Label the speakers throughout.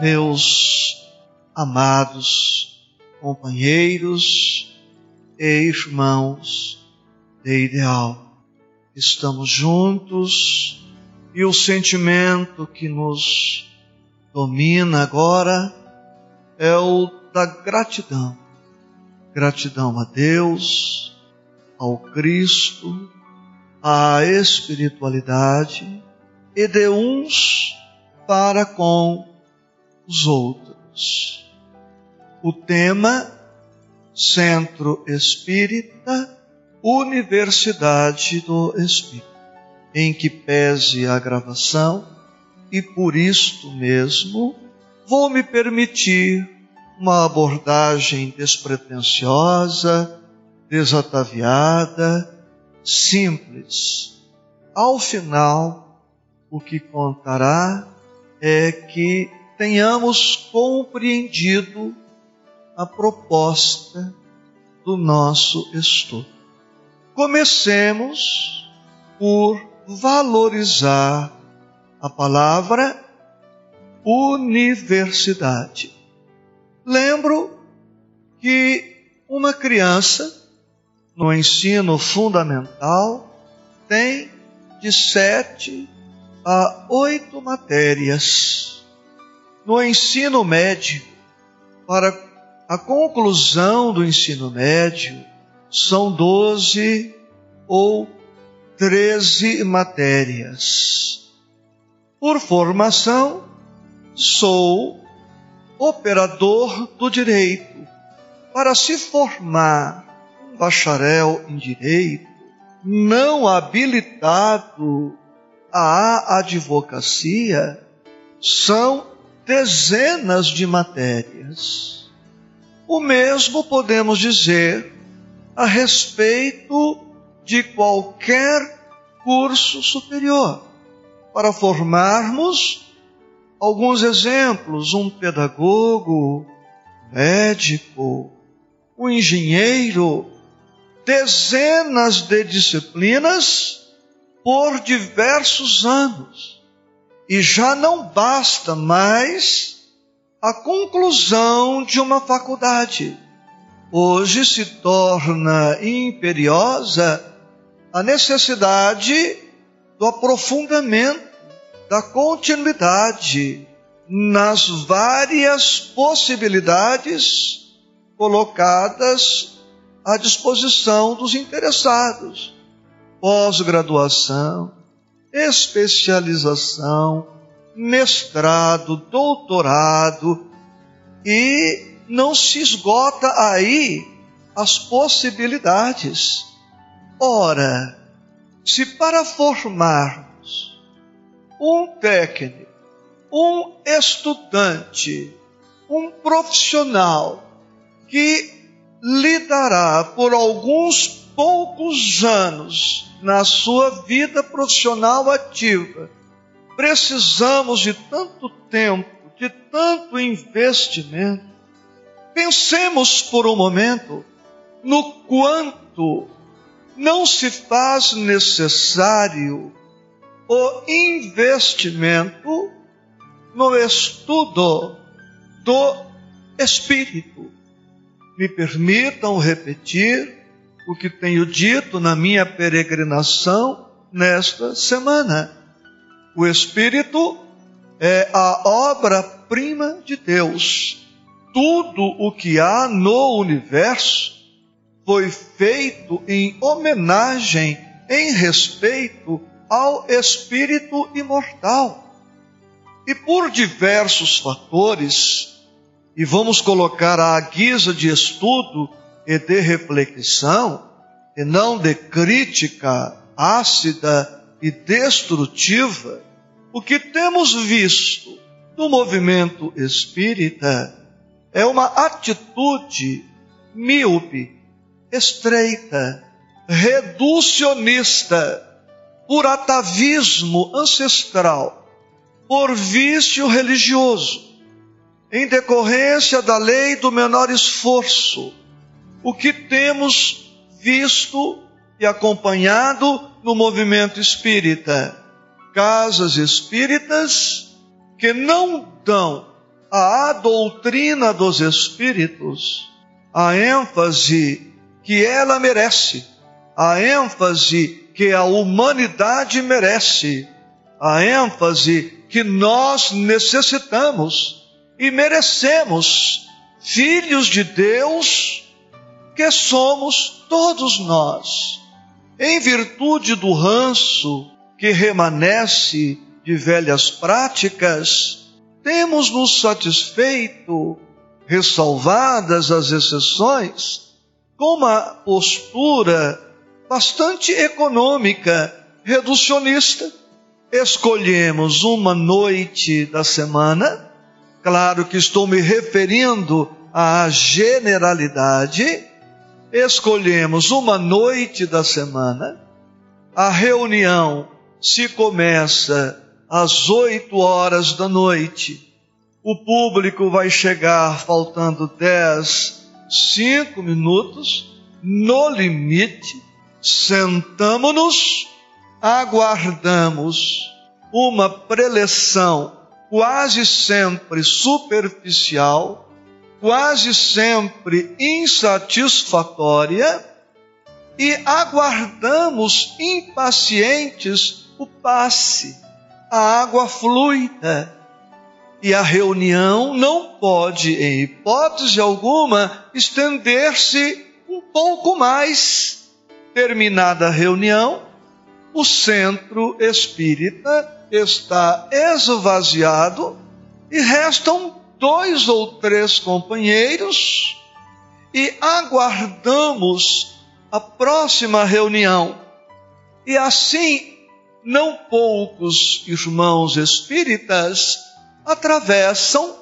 Speaker 1: meus amados companheiros e irmãos de ideal. Estamos juntos e o sentimento que nos domina agora é o da gratidão. Gratidão a Deus, ao Cristo, à espiritualidade e de uns para com os outros. O tema Centro Espírita, Universidade do Espírito, em que pese a gravação, e por isto mesmo vou me permitir uma abordagem despretensiosa, desataviada, simples. Ao final, o que contará é que tenhamos compreendido a proposta do nosso estudo. Comecemos por valorizar a palavra universidade. Lembro que uma criança no ensino fundamental tem de sete a oito matérias no ensino médio, para a conclusão do ensino médio, são doze ou treze matérias. Por formação, sou operador do direito. Para se formar um bacharel em direito, não habilitado à advocacia, são dezenas de matérias. O mesmo podemos dizer a respeito de qualquer curso superior. Para formarmos alguns exemplos, um pedagogo, médico, um engenheiro, dezenas de disciplinas por diversos anos e já não basta mais a conclusão de uma faculdade. Hoje se torna imperiosa a necessidade do aprofundamento, da continuidade nas várias possibilidades colocadas à disposição dos interessados. Pós-graduação, especialização, mestrado, doutorado, e não se esgota aí as possibilidades. Ora, se para formarmos um técnico, um estudante, um profissional que lidará por alguns poucos anos na sua vida profissional ativa. Precisamos de tanto tempo, de tanto investimento. Pensemos por um momento no quanto não se faz necessário o investimento no estudo do Espírito. Me permitam repetir o que tenho dito na minha peregrinação nesta semana. O Espírito é a obra-prima de Deus. Tudo o que há no universo foi feito em homenagem, em respeito ao Espírito imortal. E por diversos fatores, e vamos colocar à guisa de estudo e de reflexão, e não de crítica ácida e destrutiva, o que temos visto no movimento espírita é uma atitude míope, estreita, reducionista, por atavismo ancestral, por vício religioso, em decorrência da lei do menor esforço, o que temos visto e acompanhado no movimento espírita. Casas espíritas que não dão a doutrina dos Espíritos a ênfase que ela merece, a ênfase que a humanidade merece, a ênfase que nós necessitamos e merecemos, filhos de Deus, que somos todos nós, em virtude do ranço que remanesce de velhas práticas, temos nos satisfeito, ressalvadas as exceções, com uma postura bastante econômica, reducionista. Escolhemos uma noite da semana, claro que estou me referindo à generalidade, escolhemos uma noite da semana, a reunião se começa às oito horas da noite. O público vai chegar faltando dez, cinco minutos, no limite, sentamos-nos, aguardamos uma preleção quase sempre superficial, quase sempre insatisfatória, e aguardamos impacientes o passe a água fluida. E a reunião não pode, em hipótese alguma, estender-se um pouco mais. Terminada a reunião, o centro espírita está esvaziado e restam dois ou três companheiros e aguardamos a próxima reunião. E assim não poucos irmãos espíritas atravessam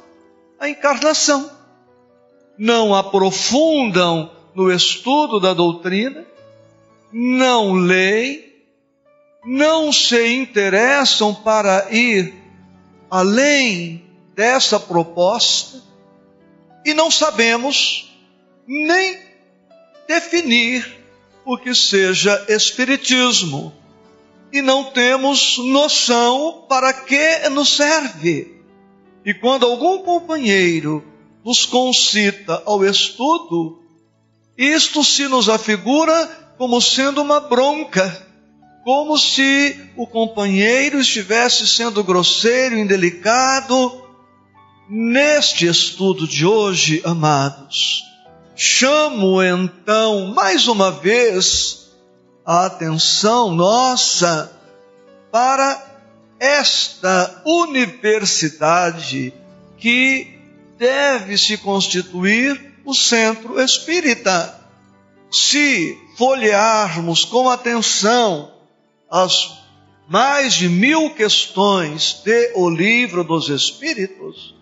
Speaker 1: a encarnação, não aprofundam no estudo da doutrina, não leem, não se interessam para ir além dessa proposta e não sabemos nem definir o que seja espiritismo e não temos noção para que nos serve. E quando algum companheiro nos concita ao estudo, isto se nos afigura como sendo uma bronca, como se o companheiro estivesse sendo grosseiro, indelicado. Neste estudo de hoje, amados, chamo então mais uma vez a atenção nossa para esta universidade que deve se constituir o centro espírita. Se folhearmos com atenção as mais de mil questões de O Livro dos Espíritos,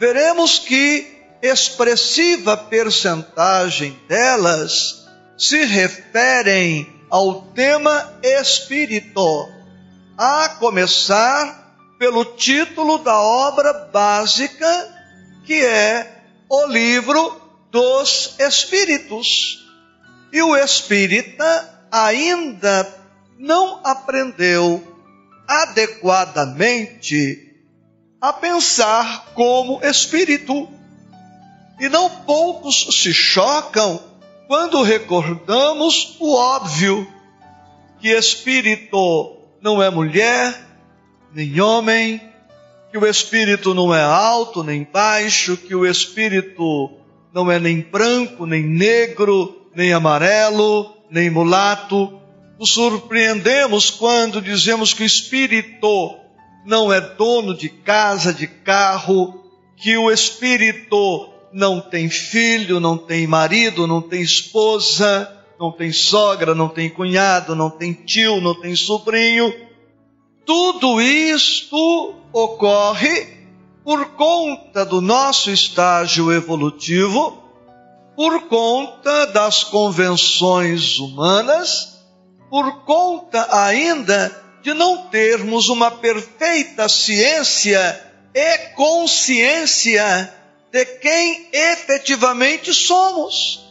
Speaker 1: veremos que expressiva percentagem delas se referem ao tema espírito, a começar pelo título da obra básica, que é o livro dos Espíritos. E o espírita ainda não aprendeu adequadamente a pensar como espírito. E não poucos se chocam quando recordamos o óbvio, que espírito não é mulher, nem homem, que o espírito não é alto nem baixo, que o espírito não é nem branco, nem negro, nem amarelo, nem mulato. Nos surpreendemos quando dizemos que o espírito não é dono de casa, de carro, que o espírito não tem filho, não tem marido, não tem esposa, não tem sogra, não tem cunhado, não tem tio, não tem sobrinho. Tudo isto ocorre por conta do nosso estágio evolutivo, por conta das convenções humanas, por conta ainda de não termos uma perfeita ciência e consciência de quem efetivamente somos.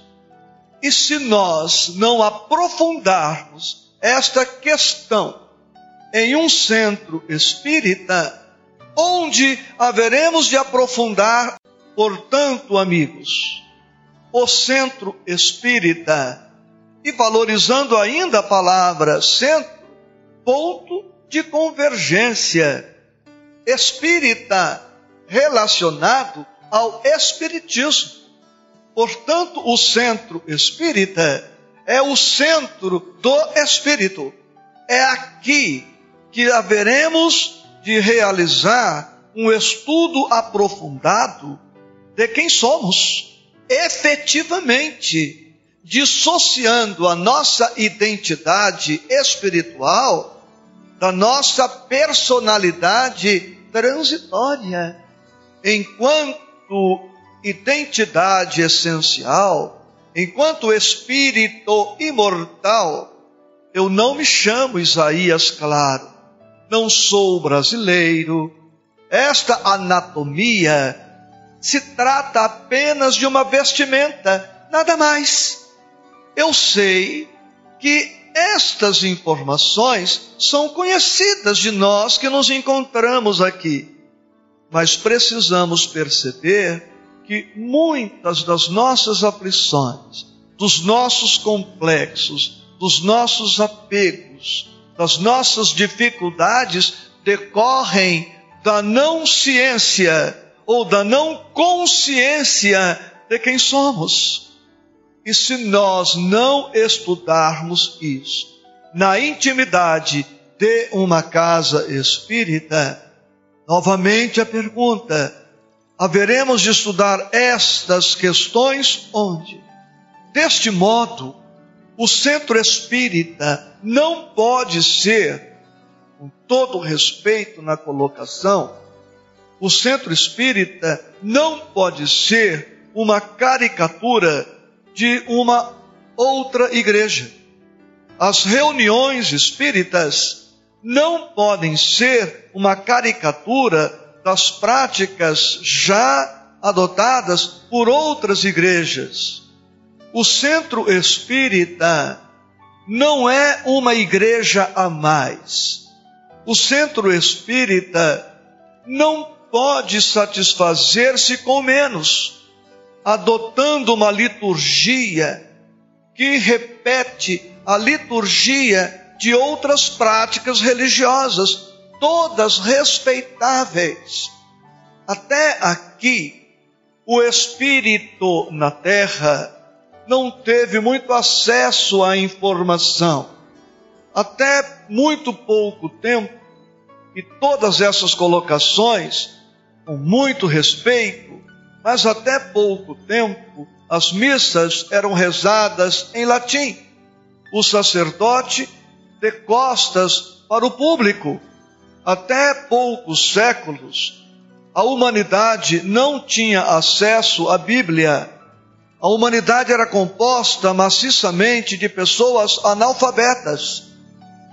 Speaker 1: E se nós não aprofundarmos esta questão em um centro espírita, onde haveremos de aprofundar, portanto, amigos, o centro espírita e valorizando ainda a palavra centro, ponto de convergência espírita relacionado ao espiritismo. Portanto, o centro espírita é o centro do espírito. É aqui que haveremos de realizar um estudo aprofundado de quem somos, efetivamente, dissociando a nossa identidade espiritual da nossa personalidade transitória, enquanto identidade essencial, enquanto espírito imortal, eu não me chamo Isaías Claro não sou brasileiro. Esta anatomia se trata apenas de uma vestimenta, nada mais. Eu sei que estas informações são conhecidas de nós que nos encontramos aqui, mas precisamos perceber que muitas das nossas aflições, dos nossos complexos, dos nossos apegos, das nossas dificuldades decorrem da não ciência ou da não consciência de quem somos. E se nós não estudarmos isso na intimidade de uma casa espírita, novamente a pergunta: haveremos de estudar estas questões onde? Deste modo, o centro espírita não pode ser, com todo respeito na colocação, o centro espírita não pode ser uma caricatura de uma outra igreja. As reuniões espíritas não podem ser uma caricatura das práticas já adotadas por outras igrejas. O centro espírita não é uma igreja a mais. O centro espírita não pode satisfazer-se com menos, adotando uma liturgia que repete a liturgia de outras práticas religiosas, todas respeitáveis. Até aqui, o espírito na terra não teve muito acesso à informação. Até muito pouco tempo, e todas essas colocações, com muito respeito, mas até pouco tempo, as missas eram rezadas em latim. O sacerdote de costas para o público. Até poucos séculos, a humanidade não tinha acesso à Bíblia a humanidade era composta maciçamente de pessoas analfabetas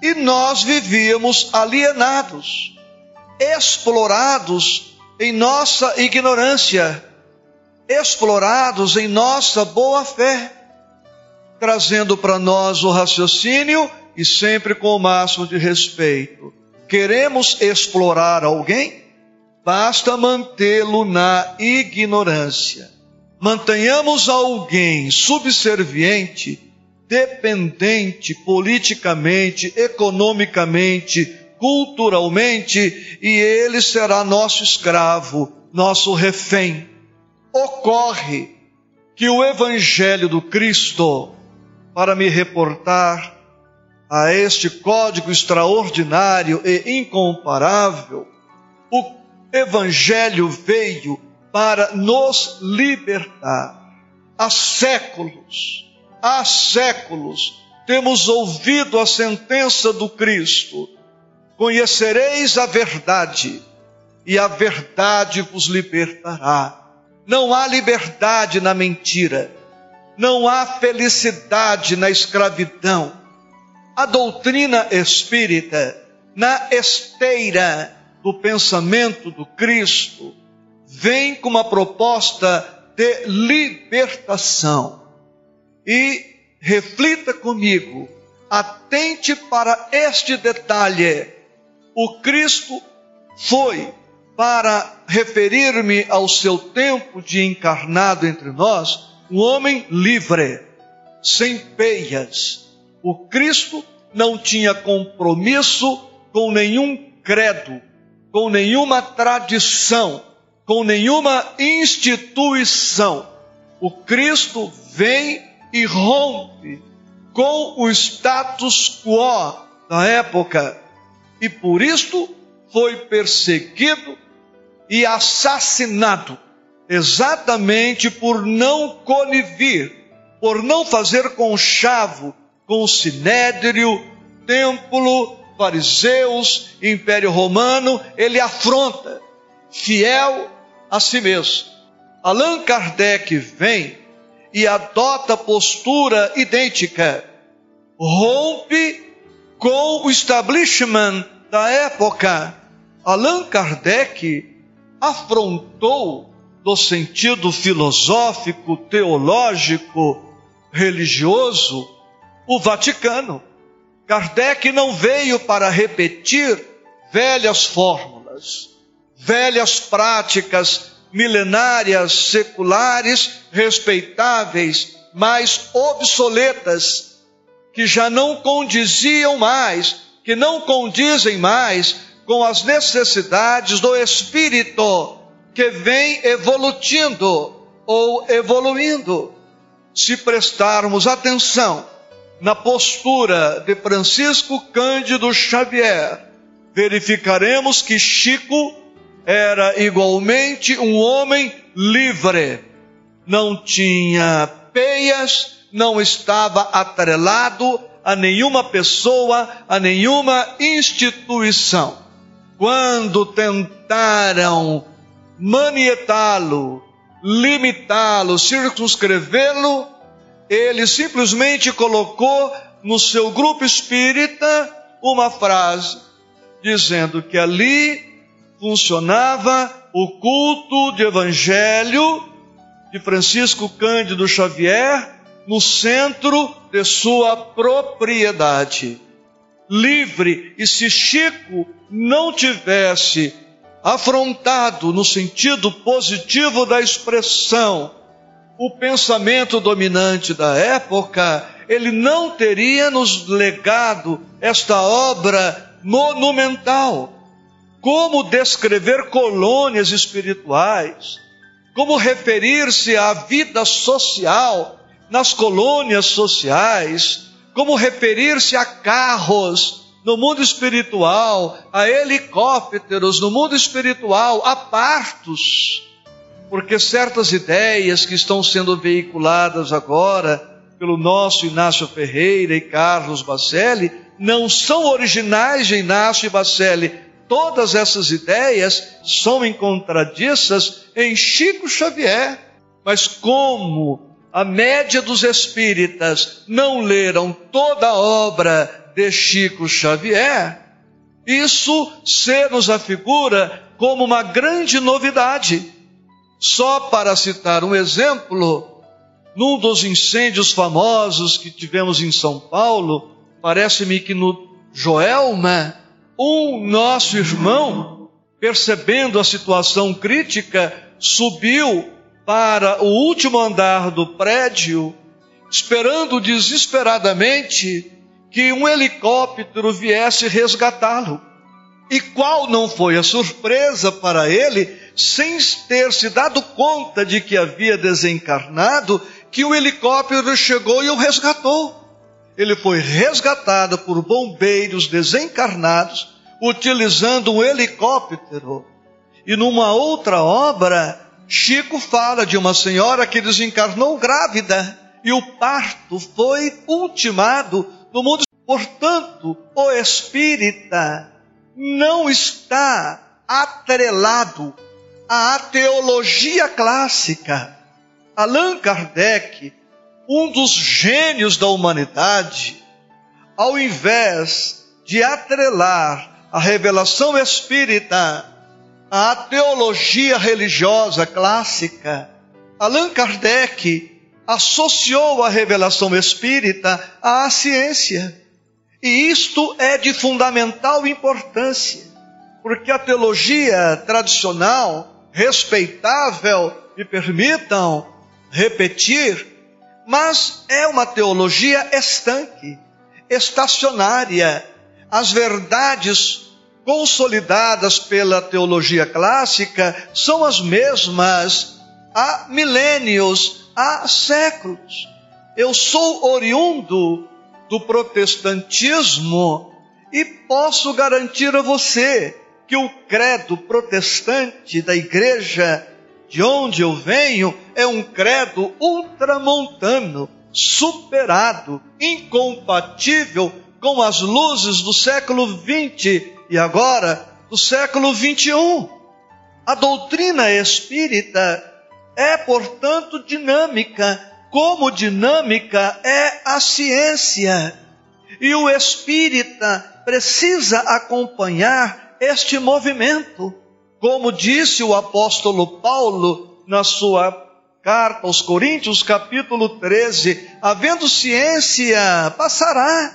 Speaker 1: e nós vivíamos alienados, explorados em nossa ignorância, explorados em nossa boa fé, trazendo para nós o raciocínio e sempre com o máximo de respeito. Queremos explorar alguém? Basta mantê-lo na ignorância mantenhamos alguém subserviente, dependente politicamente, economicamente, culturalmente, e ele será nosso escravo, nosso refém. Ocorre que o Evangelho do Cristo, para me reportar a este código extraordinário e incomparável, o Evangelho veio para nos libertar. Há séculos, há séculos, temos ouvido a sentença do Cristo: conhecereis a verdade, e a verdade vos libertará. Não há liberdade na mentira, não há felicidade na escravidão. A doutrina espírita, na esteira do pensamento do Cristo, vem com uma proposta de libertação. E reflita comigo, atente para este detalhe. O Cristo foi para referir-me ao seu tempo de encarnado entre nós, um homem livre, sem peias. O Cristo não tinha compromisso com nenhum credo, com nenhuma tradição, com nenhuma instituição. O Cristo vem e rompe com o status quo da época e por isto foi perseguido e assassinado, exatamente por não conivir, por não fazer conchavo com o sinédrio, templo, fariseus, império romano, ele afronta, fiel a si mesmo. Allan Kardec vem e adota postura idêntica, rompe com o establishment da época. Allan Kardec afrontou no sentido filosófico, teológico, religioso, o Vaticano. Kardec não veio para repetir velhas fórmulas, velhas práticas milenárias, seculares, respeitáveis, mas obsoletas, que já não condiziam mais, que não condizem mais com as necessidades do espírito que vem evolutindo ou evoluindo. Se prestarmos atenção na postura de Francisco Cândido Xavier, verificaremos que Chico era igualmente um homem livre, não tinha peias, não estava atrelado a nenhuma pessoa, a nenhuma instituição. Quando tentaram manietá-lo, limitá-lo, circunscrevê-lo, ele simplesmente colocou no seu grupo espírita uma frase, dizendo que ali funcionava o culto de evangelho de Francisco Cândido Xavier no centro de sua propriedade. Livre, e se Chico não tivesse afrontado no sentido positivo da expressão o pensamento dominante da época, ele não teria nos legado esta obra monumental. Como descrever colônias espirituais, como referir-se à vida social nas colônias sociais, como referir-se a carros no mundo espiritual, a helicópteros no mundo espiritual, a partos, porque certas ideias que estão sendo veiculadas agora pelo nosso Inácio Ferreira e Carlos Bacelli não são originais de Inácio e Bacelli. Todas essas ideias são encontradiças em Chico Xavier. Mas como a média dos espíritas não leram toda a obra de Chico Xavier, isso se nos afigura como uma grande novidade. Só para citar um exemplo, num dos incêndios famosos que tivemos em São Paulo, parece-me que no Joelma, um nosso irmão, percebendo a situação crítica, subiu para o último andar do prédio, esperando desesperadamente que um helicóptero viesse resgatá-lo. E qual não foi a surpresa para ele, sem ter se dado conta de que havia desencarnado, que o helicóptero chegou e o resgatou. Ele foi resgatado por bombeiros desencarnados, utilizando um helicóptero. E numa outra obra, Chico fala de uma senhora que desencarnou grávida e o parto foi ultimado no mundo. Portanto, o espírita não está atrelado à teologia clássica. Allan Kardec, um dos gênios da humanidade, ao invés de atrelar a revelação espírita à teologia religiosa clássica, Allan Kardec associou a revelação espírita à ciência. E isto é de fundamental importância, porque a teologia tradicional, respeitável, me permitam repetir, mas é uma teologia estanque, estacionária. As verdades consolidadas pela teologia clássica são as mesmas há milênios, há séculos. Eu sou oriundo do protestantismo e posso garantir a você que o credo protestante da igreja de onde eu venho é um credo ultramontano, superado, incompatível com as luzes do século XX e agora do século XXI. A doutrina espírita é, portanto, dinâmica, como dinâmica é a ciência. E o espírita precisa acompanhar este movimento. Como disse o apóstolo Paulo na sua carta aos Coríntios, capítulo 13: havendo ciência, passará.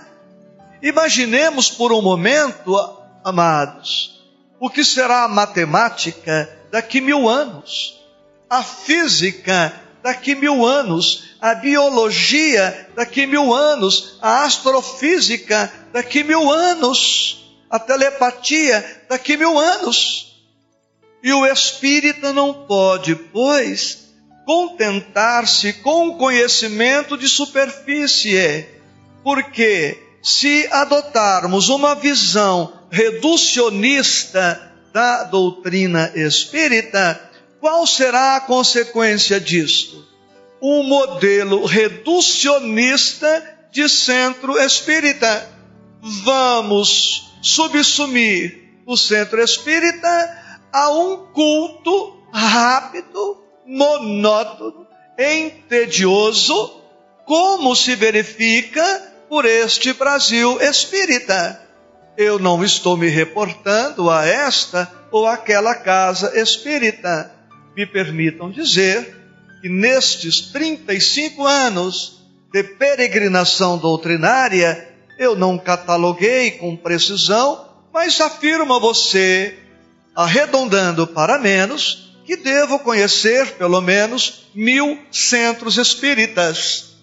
Speaker 1: Imaginemos por um momento, amados, o que será a matemática daqui mil anos, a física daqui mil anos, a biologia daqui mil anos, a astrofísica daqui mil anos, a telepatia daqui mil anos. E o espírita não pode, pois, contentar-se com o conhecimento de superfície, porque se adotarmos uma visão reducionista da doutrina espírita, qual será a consequência disto? Um modelo reducionista de centro espírita. Vamos subsumir o centro espírita a um culto rápido, monótono, entedioso, como se verifica por este Brasil espírita. Eu não estou me reportando a esta ou aquela casa espírita. Me permitam dizer que nestes 35 anos de peregrinação doutrinária, eu não cataloguei com precisão, mas afirmo a você arredondando para menos, que devo conhecer pelo menos mil centros espíritas.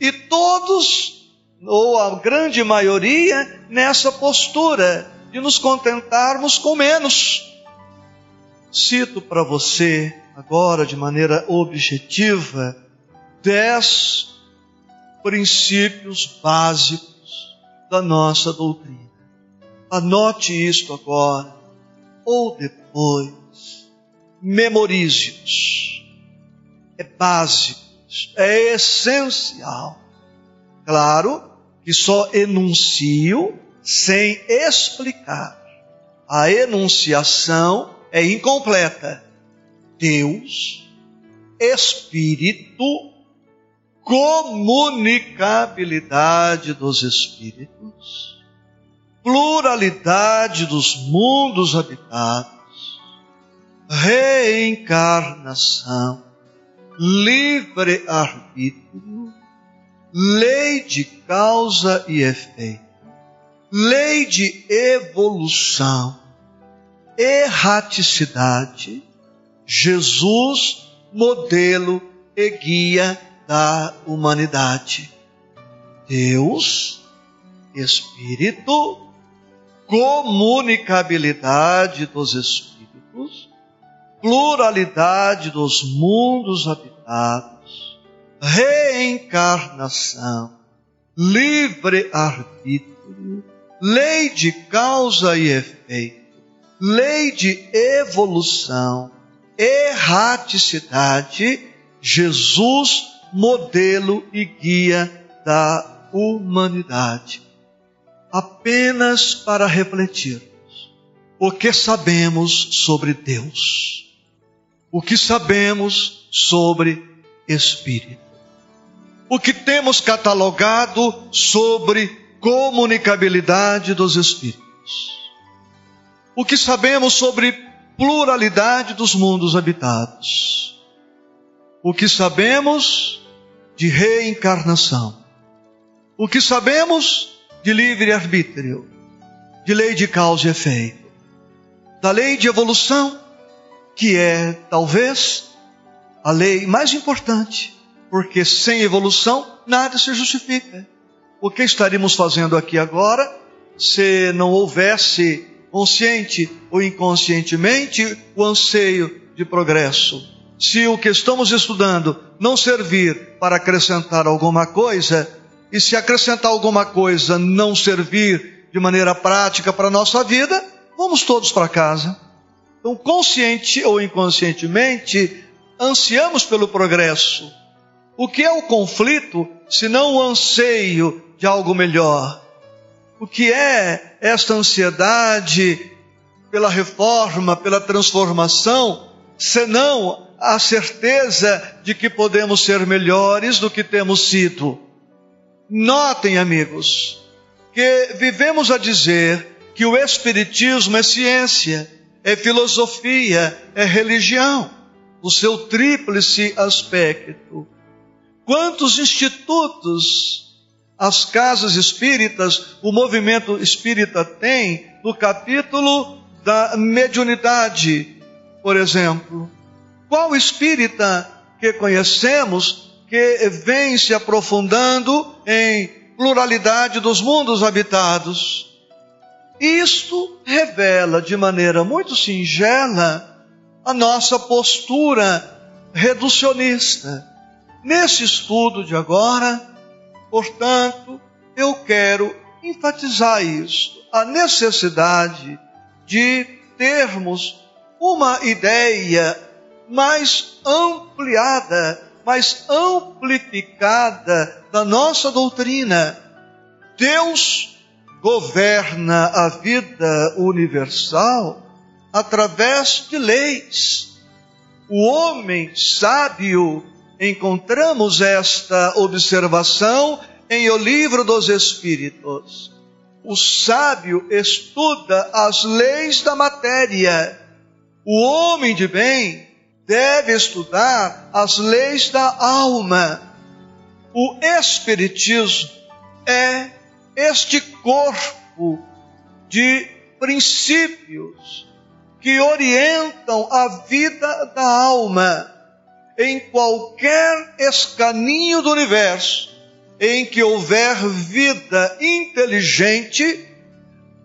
Speaker 1: E todos, ou a grande maioria, nessa postura de nos contentarmos com menos. Cito para você, agora de maneira objetiva, dez princípios básicos da nossa doutrina. Anote isto agora ou depois. Memorize-os. É básico, é essencial. Claro que só enuncio sem explicar. A enunciação é incompleta. Deus, Espírito, comunicabilidade dos Espíritos, pluralidade dos mundos habitados, reencarnação, livre-arbítrio, lei de causa e efeito, lei de evolução, erraticidade, Jesus, modelo e guia da humanidade. Deus, Espírito, comunicabilidade dos espíritos, pluralidade dos mundos habitados, reencarnação, livre-arbítrio, lei de causa e efeito, lei de evolução, erraticidade, Jesus, modelo e guia da humanidade. Apenas para refletirmos o que sabemos sobre Deus, o que sabemos sobre Espírito, o que temos catalogado sobre comunicabilidade dos Espíritos, o que sabemos sobre pluralidade dos mundos habitados, o que sabemos de reencarnação, o que sabemos de livre-arbítrio, de lei de causa e efeito. da lei de evolução, que é talvez a lei mais importante, porque sem evolução nada se justifica. O que estaríamos fazendo aqui agora se não houvesse consciente ou inconscientemente o anseio de progresso? Se o que estamos estudando não servir para acrescentar alguma coisa, e se acrescentar alguma coisa não servir de maneira prática para a nossa vida, vamos todos para casa. Então, consciente ou inconscientemente, ansiamos pelo progresso. O que é o conflito se não o anseio de algo melhor? O que é esta ansiedade pela reforma, pela transformação, senão a certeza de que podemos ser melhores do que temos sido? Notem, amigos, que vivemos a dizer que o Espiritismo é ciência, é filosofia, é religião, o seu tríplice aspecto. Quantos institutos as casas espíritas, o movimento espírita tem no capítulo da mediunidade, por exemplo? Qual espírita que conhecemos que vem se aprofundando em pluralidade dos mundos habitados? Isto revela de maneira muito singela a nossa postura reducionista. Nesse estudo de agora, portanto, eu quero enfatizar isso, a necessidade de termos uma ideia mais ampliada, mais amplificada da nossa doutrina. Deus governa a vida universal através de leis. O homem sábio, encontramos esta observação em O Livro dos Espíritos. O sábio estuda as leis da matéria. O homem de bem deve estudar as leis da alma. O Espiritismo é este corpo de princípios que orientam a vida da alma em qualquer escaninho do universo em que houver vida inteligente,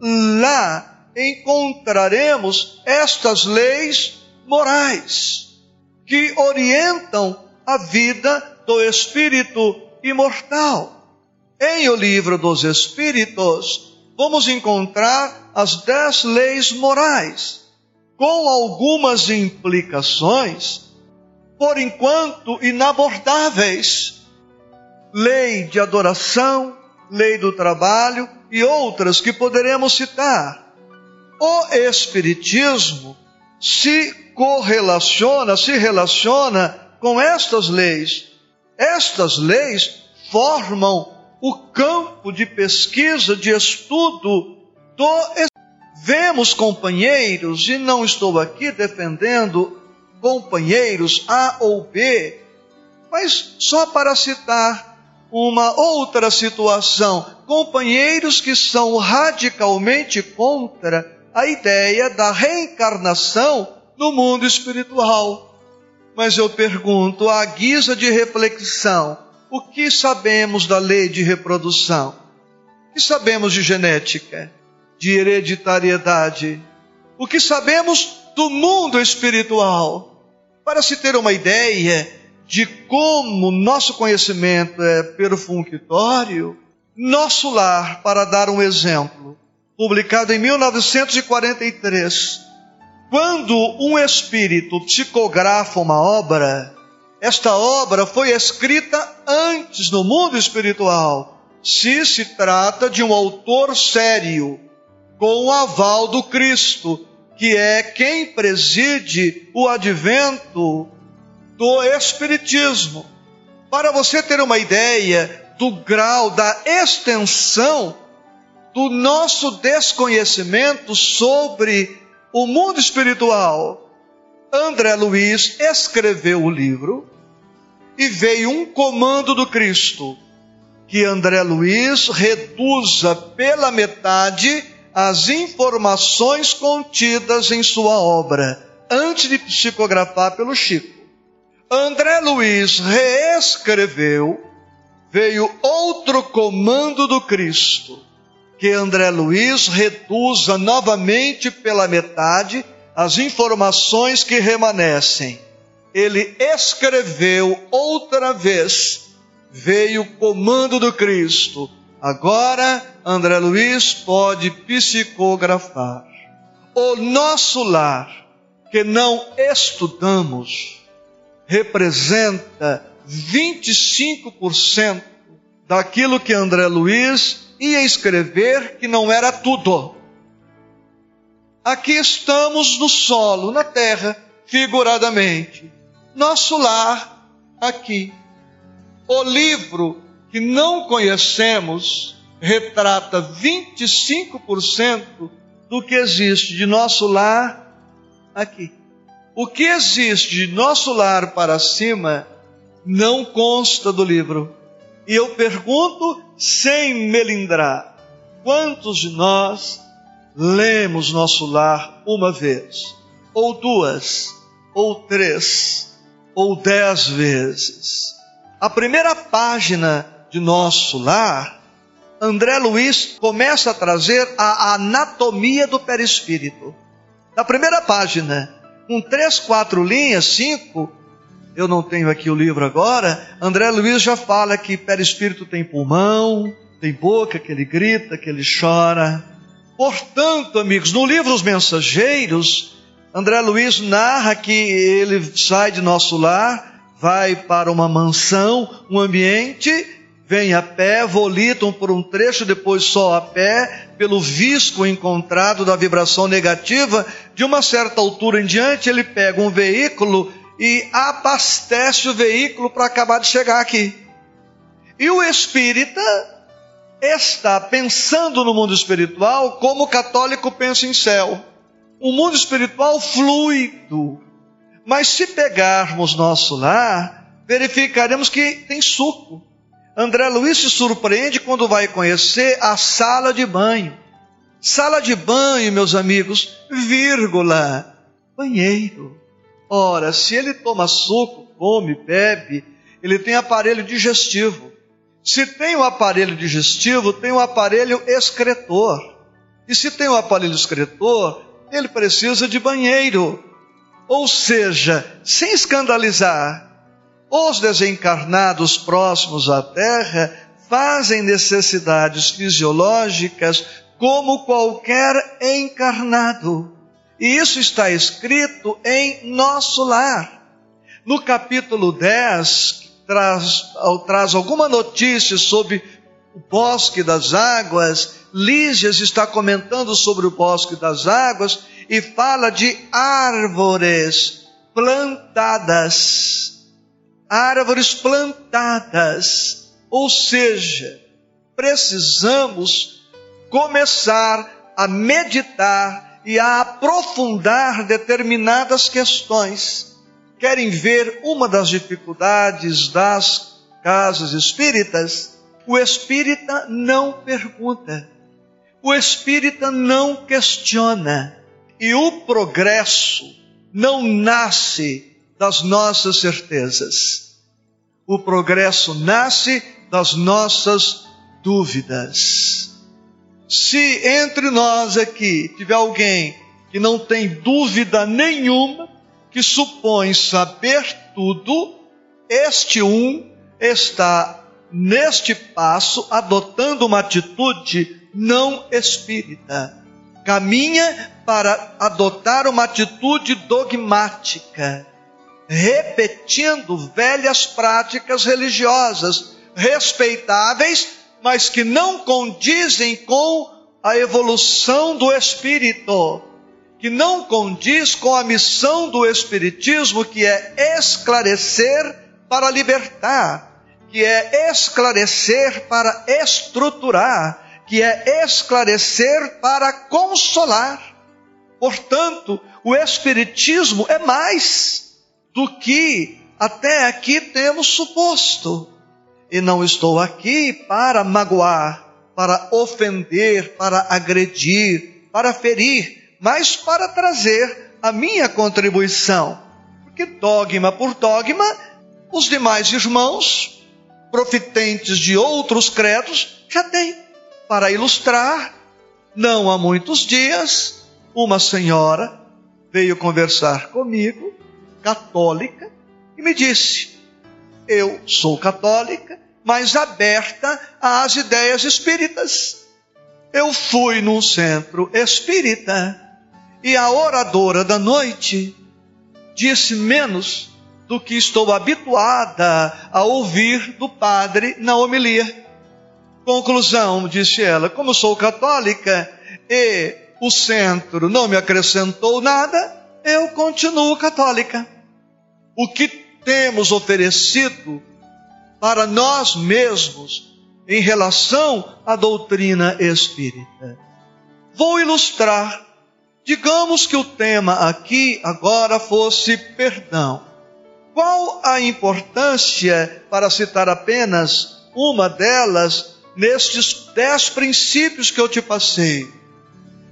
Speaker 1: lá encontraremos estas leis morais que orientam a vida do espírito imortal. Em o livro dos Espíritos, vamos encontrar as dez leis morais, com algumas implicações, por enquanto inabordáveis. Lei de adoração, lei do trabalho e outras que poderemos citar. O Espiritismo se correlaciona, se relaciona com estas leis. Estas leis formam o campo de pesquisa, de estudo do. Vemos companheiros, e não estou aqui defendendo companheiros A ou B, mas só para citar uma outra situação, companheiros que são radicalmente contra a ideia da reencarnação no mundo espiritual. Mas eu pergunto, à guisa de reflexão, o que sabemos da lei de reprodução? O que sabemos de genética, de hereditariedade? O que sabemos do mundo espiritual? Para se ter uma ideia de como nosso conhecimento é perfunctório, Nosso Lar, para dar um exemplo, publicado em 1943, quando um espírito psicografa uma obra, esta obra foi escrita antes no mundo espiritual. Se se trata de um autor sério, com o aval do Cristo, que é quem preside o advento do Espiritismo. Para você ter uma ideia do grau, da extensão do nosso desconhecimento sobre o mundo espiritual, André Luiz escreveu o livro e veio um comando do Cristo que André Luiz reduza pela metade as informações contidas em sua obra, antes de psicografar pelo Chico. André Luiz reescreveu, veio outro comando do Cristo, que André Luiz reduza novamente pela metade as informações que remanescem. Ele escreveu outra vez, veio o comando do Cristo. Agora André Luiz pode psicografar. O nosso lar, que não estudamos, representa 25% daquilo que André Luiz ia escrever, que não era tudo. Aqui estamos no solo, na terra, figuradamente. Nosso lar aqui. O livro que não conhecemos retrata 25% do que existe de nosso lar aqui. O que existe de nosso lar para cima não consta do livro. E eu pergunto, sem melindrar, quantos de nós lemos nosso lar uma vez, ou duas, ou três, ou dez vezes. A primeira página de nosso lar, André Luiz começa a trazer a anatomia do perispírito. Na primeira página, com três, quatro linhas, cinco, eu não tenho aqui o livro agora, André Luiz já fala que perispírito tem pulmão, tem boca, que ele grita, que ele chora, Portanto, amigos, no livro Os Mensageiros, André Luiz narra que ele sai de nosso lar, vai para uma mansão, um ambiente, vem a pé, volitam por um trecho, depois só a pé, pelo visco encontrado da vibração negativa, de uma certa altura em diante, ele pega um veículo e abastece o veículo para acabar de chegar aqui. E o espírita está pensando no mundo espiritual como o católico pensa em céu. Um mundo espiritual fluido. Mas se pegarmos nosso lar, verificaremos que tem suco. André Luiz se surpreende quando vai conhecer a sala de banho. Sala de banho, meus amigos, vírgula, banheiro. Ora, se ele toma suco, come, bebe, ele tem aparelho digestivo. Se tem o um aparelho digestivo, tem o um aparelho excretor. E se tem o um aparelho excretor, ele precisa de banheiro. Ou seja, sem escandalizar, os desencarnados próximos à Terra fazem necessidades fisiológicas como qualquer encarnado. E isso está escrito em nosso lar. No capítulo 10, traz, traz alguma notícia sobre o bosque das águas, Lísias está comentando sobre o bosque das águas e fala de árvores plantadas. Árvores plantadas. Ou seja, precisamos começar a meditar e a aprofundar determinadas questões. Querem ver uma das dificuldades das casas espíritas, o espírita não pergunta, o espírita não questiona, e o progresso não nasce das nossas certezas. O progresso nasce das nossas dúvidas. Se entre nós aqui tiver alguém que não tem dúvida nenhuma, que supõe saber tudo, este um está neste passo adotando uma atitude não espírita. Caminha para adotar uma atitude dogmática, repetindo velhas práticas religiosas, respeitáveis, mas que não condizem com a evolução do espírito que não condiz com a missão do Espiritismo, que é esclarecer para libertar, que é esclarecer para estruturar, que é esclarecer para consolar. Portanto, o Espiritismo é mais do que até aqui temos suposto. E não estou aqui para magoar, para ofender, para agredir, para ferir, mas para trazer a minha contribuição. Porque dogma por dogma, os demais irmãos, profitentes de outros credos, já têm. Para ilustrar, não há muitos dias, uma senhora veio conversar comigo, católica, e me disse: Eu sou católica, mas aberta às ideias espíritas. Eu fui num centro espírita e a oradora da noite disse menos do que estou habituada a ouvir do padre na homilia. Conclusão, disse ela, como sou católica e o centro não me acrescentou nada, eu continuo católica. O que temos oferecido para nós mesmos em relação à doutrina espírita. Vou ilustrar. Digamos que o tema aqui agora fosse perdão. Qual a importância, para citar apenas uma delas, nestes dez princípios que eu te passei?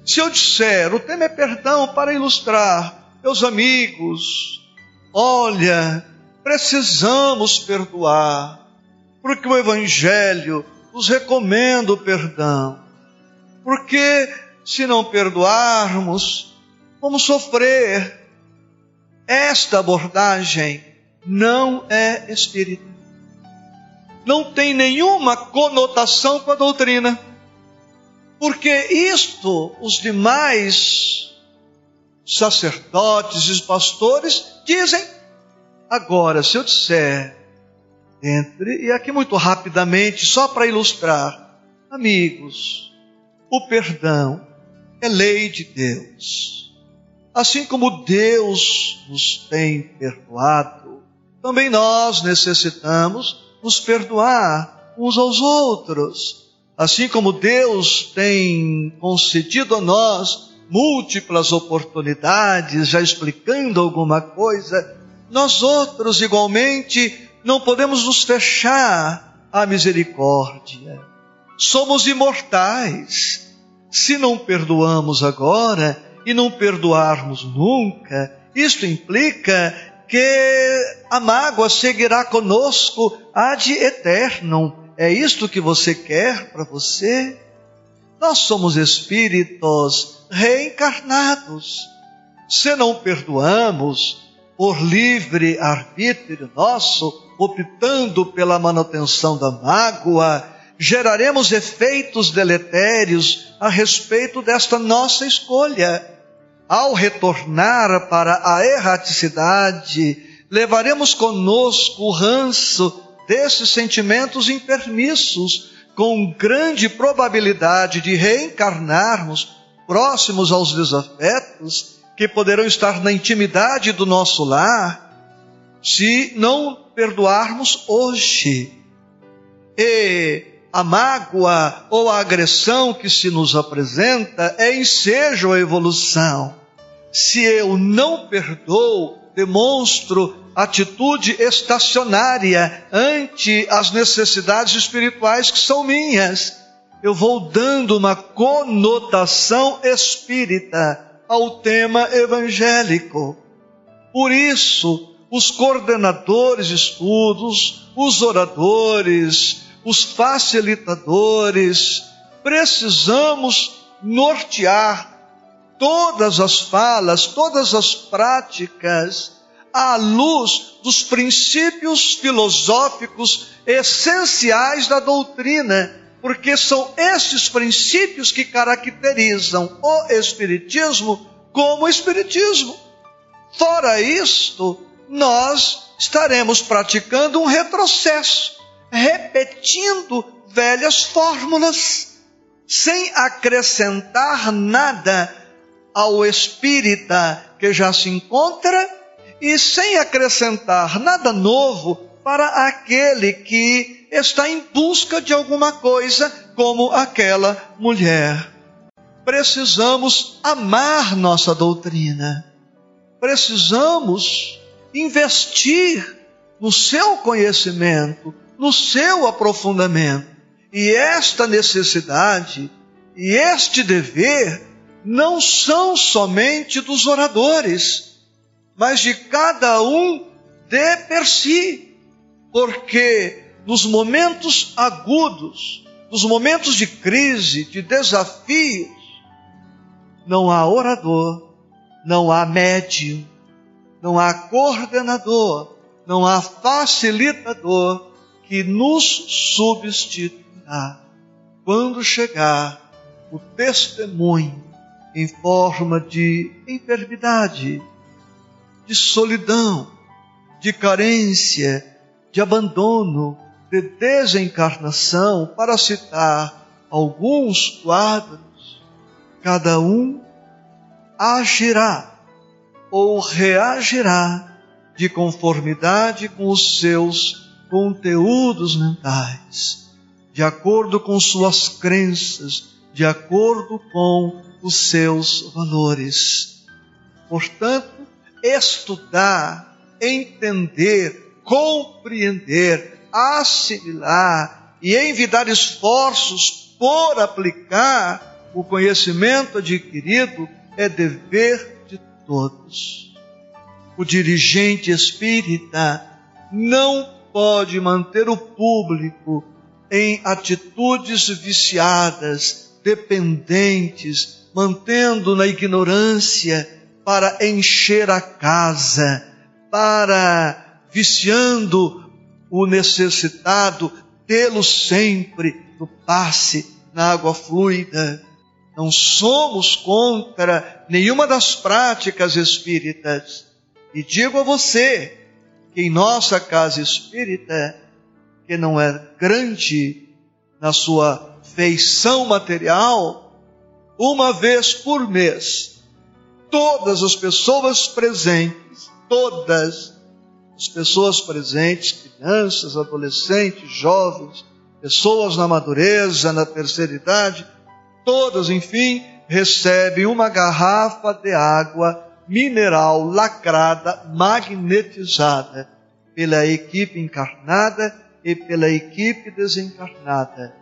Speaker 1: Se eu disser o tema é perdão para ilustrar, meus amigos, olha, precisamos perdoar, porque o Evangelho nos recomenda o perdão. Porque se não perdoarmos, vamos sofrer. Esta abordagem não é espírita. Não tem nenhuma conotação com a doutrina. Porque isto os demais sacerdotes e pastores dizem Agora, se eu disser, entre, e aqui muito rapidamente, só para ilustrar, amigos, o perdão é lei de Deus. Assim como Deus nos tem perdoado, também nós necessitamos nos perdoar uns aos outros. Assim como Deus tem concedido a nós múltiplas oportunidades, já explicando alguma coisa, nós outros, igualmente, não podemos nos fechar à misericórdia. Somos imortais. Se não perdoamos agora e não perdoarmos nunca, isto implica que a mágoa seguirá conosco ad eternum. É isto que você quer para você? Nós somos espíritos reencarnados. Se não perdoamos, por livre arbítrio nosso, optando pela manutenção da mágoa, geraremos efeitos deletérios a respeito desta nossa escolha. Ao retornar para a erraticidade, levaremos conosco o ranço desses sentimentos impermissos, com grande probabilidade de reencarnarmos próximos aos desafetos que poderão estar na intimidade do nosso lar se não perdoarmos hoje. E a mágoa ou a agressão que se nos apresenta é ensejo à evolução. Se eu não perdoo, demonstro atitude estacionária ante as necessidades espirituais que são minhas. Eu vou dando uma conotação espírita ao tema evangélico. Por isso, os coordenadores de estudos, os oradores, os facilitadores, precisamos nortear todas as falas, todas as práticas à luz dos princípios filosóficos essenciais da doutrina porque são esses princípios que caracterizam o Espiritismo como Espiritismo. Fora isto, nós estaremos praticando um retrocesso, repetindo velhas fórmulas, sem acrescentar nada ao espírita que já se encontra e sem acrescentar nada novo para aquele que está em busca de alguma coisa, como aquela mulher. Precisamos amar nossa doutrina. Precisamos investir no seu conhecimento, no seu aprofundamento. E esta necessidade e este dever não são somente dos oradores, mas de cada um de per si, porque nos momentos agudos, nos momentos de crise, de desafios, não há orador, não há médium, não há coordenador, não há facilitador que nos substituirá quando chegar o testemunho em forma de enfermidade, de solidão, de carência, de abandono, de desencarnação, para citar alguns quadros, cada um agirá ou reagirá de conformidade com os seus conteúdos mentais, de acordo com suas crenças, de acordo com os seus valores. Portanto, estudar, entender, compreender, assimilar e envidar esforços por aplicar o conhecimento adquirido é dever de todos. O dirigente espírita não pode manter o público em atitudes viciadas, dependentes, mantendo na ignorância para encher a casa, para viciando o necessitado, tê-lo sempre no passe na água fluida. Não somos contra nenhuma das práticas espíritas. E digo a você que em nossa casa espírita, que não é grande na sua feição material, uma vez por mês, todas as pessoas presentes, todas as pessoas presentes, crianças, adolescentes, jovens, pessoas na madureza, na terceira idade, todas, enfim, recebem uma garrafa de água mineral lacrada, magnetizada pela equipe encarnada e pela equipe desencarnada.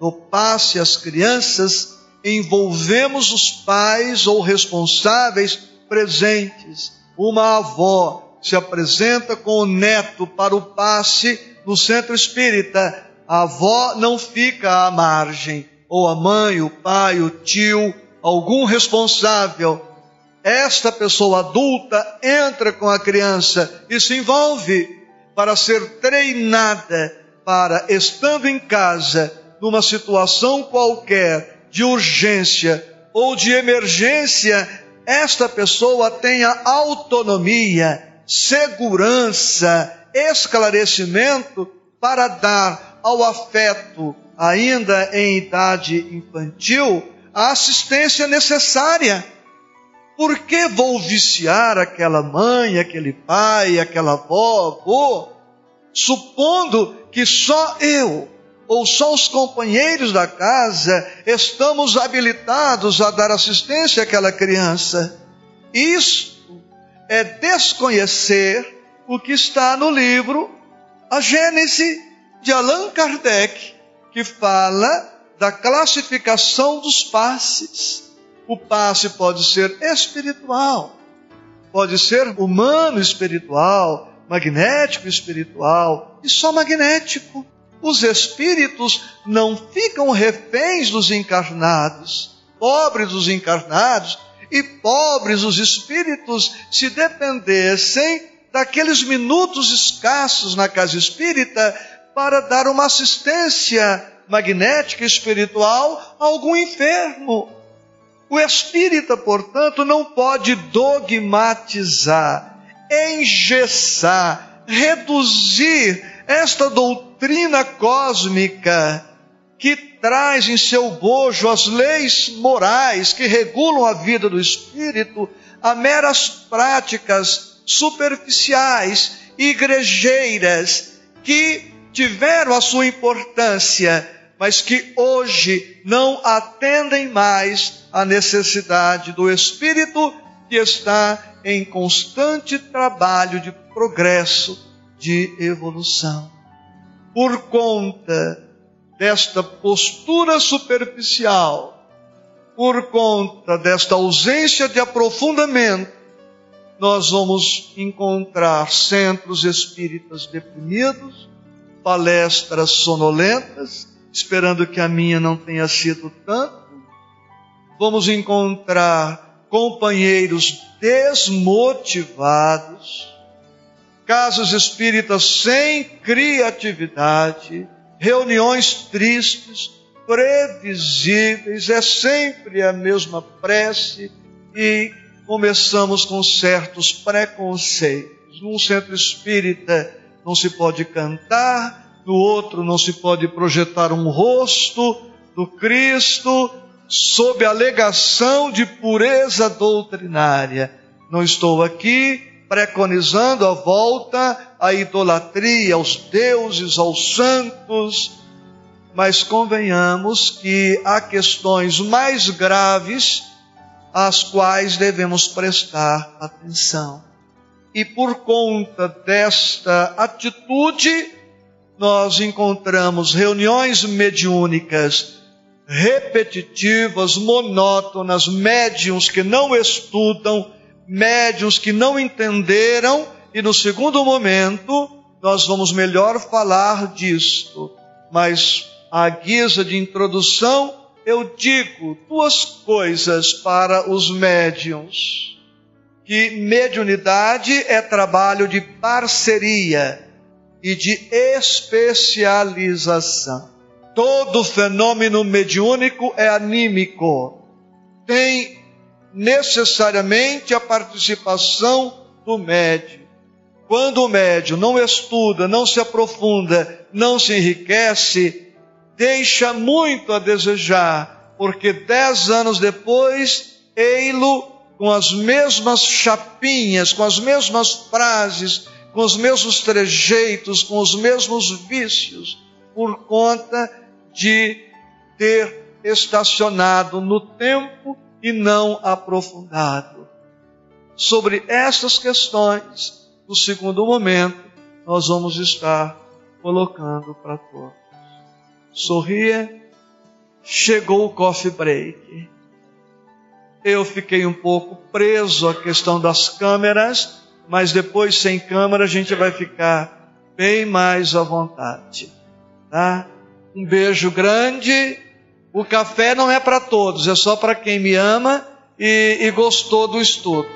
Speaker 1: No passe às crianças, envolvemos os pais ou responsáveis presentes. Uma avó se apresenta com o neto para o passe no centro espírita. A avó não fica à margem ou a mãe, o pai, o tio, algum responsável, esta pessoa adulta entra com a criança e se envolve para ser treinada para, estando em casa, numa situação qualquer de urgência ou de emergência, esta pessoa tenha autonomia, segurança, esclarecimento para dar ao afeto ainda em idade infantil, a assistência necessária. Por que vou viciar aquela mãe, aquele pai, aquela avó, avô, supondo que só eu ou só os companheiros da casa estamos habilitados a dar assistência àquela criança? Isto é desconhecer o que está no livro A Gênese de Allan Kardec, que fala da classificação dos passes. O passe pode ser espiritual, pode ser humano espiritual, magnético espiritual e só magnético. Os espíritos não ficam reféns dos encarnados, pobres dos encarnados e pobres os espíritos se dependessem daqueles minutos escassos na casa espírita para dar uma assistência magnética espiritual a algum enfermo. O espírita, portanto, não pode dogmatizar, engessar, reduzir esta doutrina cósmica que traz em seu bojo as leis morais que regulam a vida do espírito a meras práticas superficiais, igrejeiras, que tiveram a sua importância, mas que hoje não atendem mais à necessidade do espírito que está em constante trabalho de progresso, de evolução. Por conta desta postura superficial, por conta desta ausência de aprofundamento, nós vamos encontrar centros espíritas deprimidos, palestras sonolentas, esperando que a minha não tenha sido tanto. Vamos encontrar companheiros desmotivados, casas espíritas sem criatividade, reuniões tristes, previsíveis, é sempre a mesma prece e começamos com certos preconceitos. Num centro espírita não se pode cantar, no outro não se pode projetar um rosto do Cristo sob alegação de pureza doutrinária. Não estou aqui preconizando a volta à idolatria, aos deuses, aos santos, mas convenhamos que há questões mais graves às quais devemos prestar atenção. E por conta desta atitude, nós encontramos reuniões mediúnicas repetitivas, monótonas, médiums que não estudam, médiums que não entenderam, e no segundo momento nós vamos melhor falar disto. Mas à guisa de introdução, eu digo duas coisas para os médiums. Que mediunidade é trabalho de parceria e de especialização. Todo fenômeno mediúnico é anímico. Tem necessariamente a participação do médium. Quando o médium não estuda, não se aprofunda, não se enriquece, deixa muito a desejar, porque dez anos depois, ei-lo com as mesmas chapinhas, com as mesmas frases, com os mesmos trejeitos, com os mesmos vícios, por conta de ter estacionado no tempo e não aprofundado. Sobre essas questões, no segundo momento, nós vamos estar colocando para todos. Sorria, chegou o coffee break. Eu fiquei um pouco preso à questão das câmeras, mas depois sem câmera a gente vai ficar bem mais à vontade, tá? Um beijo grande o café não é para todos, é só para quem me ama e, e gostou do estudo.